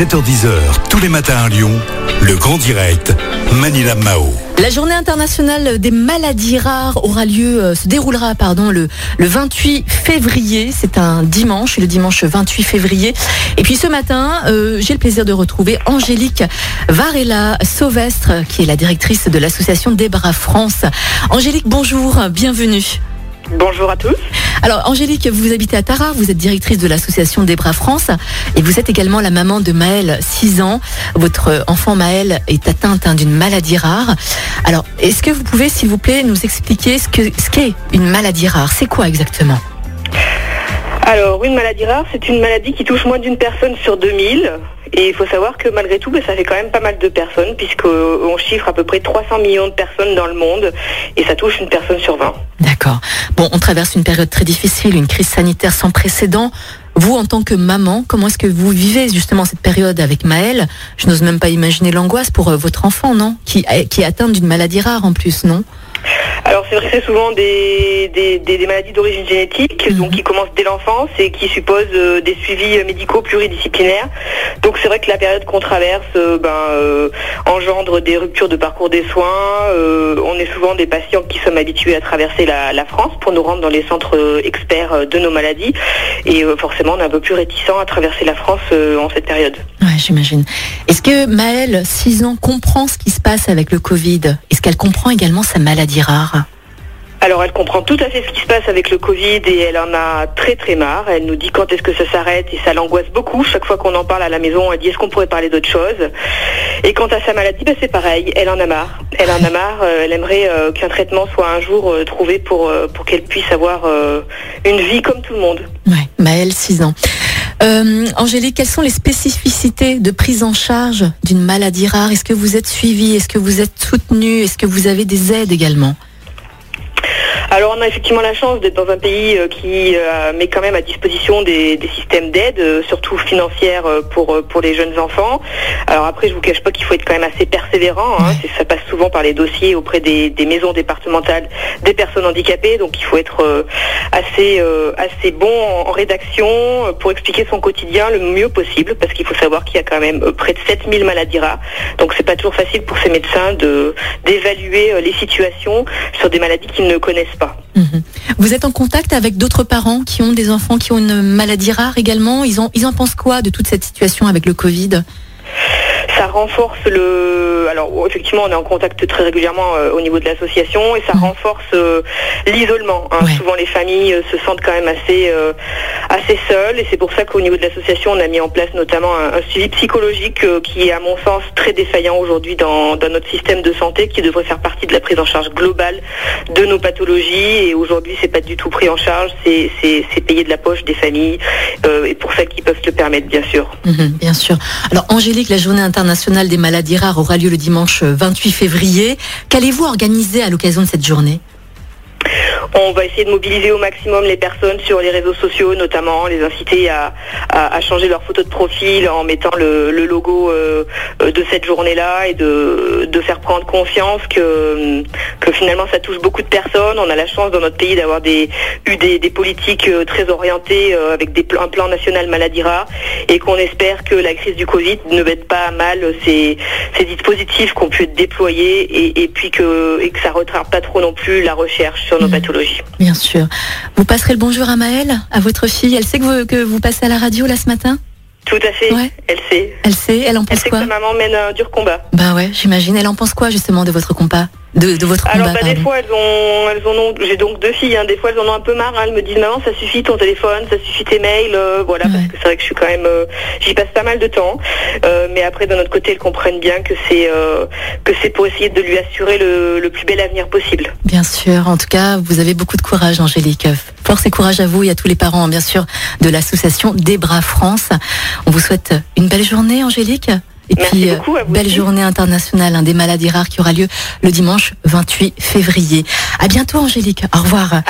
7h10h, tous les matins à Lyon, le grand direct, Manila Mao. La journée internationale des maladies rares aura lieu, euh, se déroulera pardon, le, le 28 février. C'est un dimanche, le dimanche 28 février. Et puis ce matin, euh, j'ai le plaisir de retrouver Angélique Varela Sauvestre, qui est la directrice de l'association Debra France. Angélique, bonjour, bienvenue. Bonjour à tous. Alors Angélique, vous habitez à Tarare, vous êtes directrice de l'association Des Bras France et vous êtes également la maman de Maëlle, 6 ans. Votre enfant Maëlle est atteinte hein, d'une maladie rare. Alors, est-ce que vous pouvez, s'il vous plaît, nous expliquer ce qu'est une maladie rare? C'est quoi exactement? Alors, une maladie rare, c'est une maladie qui touche moins d'une personne sur 2000. Et il faut savoir que malgré tout, ben, ça fait quand même pas mal de personnes, puisqu'on chiffre à peu près 300 millions de personnes dans le monde, et ça touche une personne sur 20. D'accord. Bon, on traverse une période très difficile, une crise sanitaire sans précédent. Vous, en tant que maman, comment est-ce que vous vivez justement cette période avec Maëlle? Je n'ose même pas imaginer l'angoisse pour euh, votre enfant, non? Qui, qui est atteint d'une maladie rare en plus, non? Alors c'est vrai que c'est souvent des, des, des- des maladies d'origine génétique, Mhm. donc qui commencent dès l'enfance et qui supposent euh, des suivis euh, médicaux pluridisciplinaires. Donc c'est vrai que la période qu'on traverse euh, ben, euh, engendre des ruptures de parcours des soins. On est souvent des patients qui sommes habitués à traverser la, la France pour nous rendre dans les centres experts de nos maladies. Et forcément on est un peu plus réticent à traverser la France en cette période. Ouais, j'imagine. Est-ce que Maëlle, 6 ans, comprend ce qui se passe avec le Covid? Est-ce qu'elle comprend également sa maladie? Alors elle comprend tout à fait ce qui se passe avec le Covid et elle en a très très marre. Elle nous dit quand est-ce que ça s'arrête et ça l'angoisse beaucoup. Chaque fois qu'on en parle à la maison, elle dit est-ce qu'on pourrait parler d'autre chose? Et quant à sa maladie, ben, c'est pareil, elle en a marre. Elle en a marre, euh, elle aimerait euh, qu'un traitement soit un jour euh, trouvé pour, euh, pour qu'elle puisse avoir une vie comme tout le monde. Ouais, Maëlle, 6 ans. Euh, Angélique, quelles sont les spécificités de prise en charge d'une maladie rare? Est-ce que vous êtes suivi Est-ce que vous êtes soutenu Est-ce que vous avez des aides également? Alors on a effectivement la chance d'être dans un pays euh, qui euh, met quand même à disposition des, des systèmes d'aide, euh, surtout financières euh, pour, pour les jeunes enfants. Alors après je vous cache pas qu'il faut être quand même assez persévérant. hein. Ça passe souvent par les dossiers auprès des, des maisons départementales des personnes handicapées, donc il faut être assez, assez bon en, rédaction pour expliquer son quotidien le mieux possible, parce qu'il faut savoir qu'il y a quand même près de 7000 maladies rares. Donc c'est pas toujours facile pour ces médecins de d'évaluer les situations sur des maladies qu'ils ne connaissent Mhm. Vous êtes en contact avec d'autres parents qui ont des enfants qui ont une maladie rare également ils, en pensent quoi de toute cette situation avec le Covid? Renforce le. Alors effectivement, on est en contact très régulièrement euh, au niveau de l'association et ça renforce euh, l'isolement. hein. Ouais. Souvent, les familles euh, se sentent quand même assez assez seules et c'est pour ça qu'au niveau de l'association, on a mis en place notamment un, un suivi psychologique qui est à mon sens très défaillant aujourd'hui dans, dans notre système de santé, qui devrait faire partie de la prise en charge globale de nos pathologies et aujourd'hui, c'est pas du tout pris en charge. C'est c'est c'est payé de la poche des familles et pour celles qui peuvent se le permettre, bien sûr. Mhm, Bien sûr. Alors Angélique, la journée internationale des maladies rares aura lieu le dimanche 28 février. Qu'allez-vous organiser à l'occasion de cette journée? On va essayer de mobiliser au maximum les personnes sur les réseaux sociaux, notamment les inciter à, à- à changer leur photo de profil en mettant le, le logo euh, euh, de cette journée-là et de, de faire prendre conscience que, que finalement ça touche beaucoup de personnes. On a la chance dans notre pays d'avoir des, eu des, des politiques euh, très orientées avec des un plan national maladie rare et qu'on espère que la crise du Covid ne mette pas à mal ces, ces dispositifs qu'on pu être déployés et, et puis que, et que ça retarde pas trop non plus la recherche sur nos Mhm. Pathologies. Bien sûr. Vous passerez le bonjour à Maëlle, à votre fille. Elle sait que vous, que vous passez à la radio là ce matin? Tout à fait, Ouais. elle sait. Elle sait Elle en Elle pense sait que quoi? sa maman mène un dur combat. Bah ouais, j'imagine. Elle en pense quoi justement de votre combat? De, de votre Alors combat, bah, des fois elles ont, elles en ont, j'ai donc deux filles, hein, des fois elles en ont un peu marre, hein, elles me disent maman ça suffit ton téléphone, ça suffit tes mails, euh, voilà Ouais. parce que c'est vrai que je suis quand même, euh, j'y passe pas mal de temps, Euh, mais après d'un autre côté elles comprennent bien que c'est que c'est pour essayer de lui assurer le, le plus bel avenir possible. Bien sûr. En tout cas, vous avez beaucoup de courage, Angélique. Force et courage à vous et à tous les parents, bien sûr, de l'association Des Bras France. On vous souhaite une belle journée, Angélique. Et Merci puis, beaucoup, à vous belle aussi. journée internationale hein, des maladies rares qui aura lieu le dimanche 28 février. À bientôt, Angélique. Au revoir. À.